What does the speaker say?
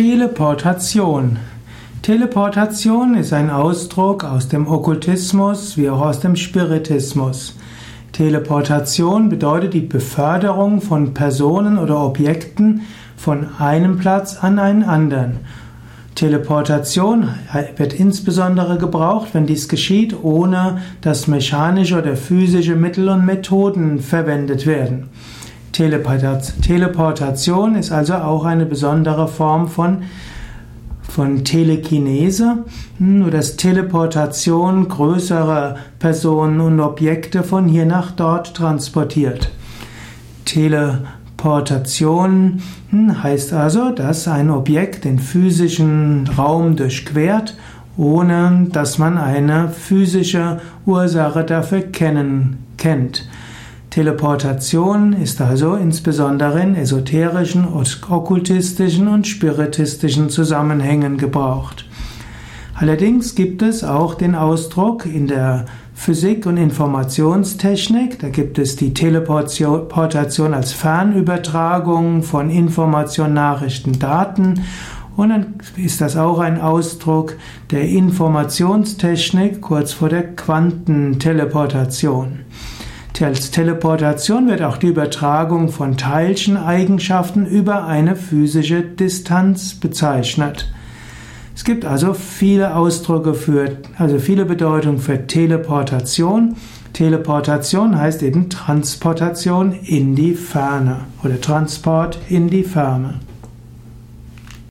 Teleportation. Teleportation ist ein Ausdruck aus dem Okkultismus wie auch aus dem Spiritismus. Teleportation bedeutet die Beförderung von Personen oder Objekten von einem Platz an einen anderen. Teleportation wird insbesondere gebraucht, wenn dies geschieht, ohne dass mechanische oder physische Mittel und Methoden verwendet werden. Teleportation ist also auch eine besondere Form von, von Telekinese, nur hm, dass Teleportation größere Personen und Objekte von hier nach dort transportiert. Teleportation hm, heißt also, dass ein Objekt den physischen Raum durchquert, ohne dass man eine physische Ursache dafür kennen, kennt. Teleportation ist also insbesondere in esoterischen, okkultistischen und spiritistischen Zusammenhängen gebraucht. Allerdings gibt es auch den Ausdruck in der Physik und Informationstechnik, da gibt es die Teleportation als Fernübertragung von Information, Nachrichten, Daten und dann ist das auch ein Ausdruck der Informationstechnik kurz vor der Quantenteleportation. Als Teleportation wird auch die Übertragung von Teilcheneigenschaften über eine physische Distanz bezeichnet. Es gibt also viele Ausdrücke für, also viele Bedeutungen für Teleportation. Teleportation heißt eben Transportation in die Ferne oder Transport in die Ferne.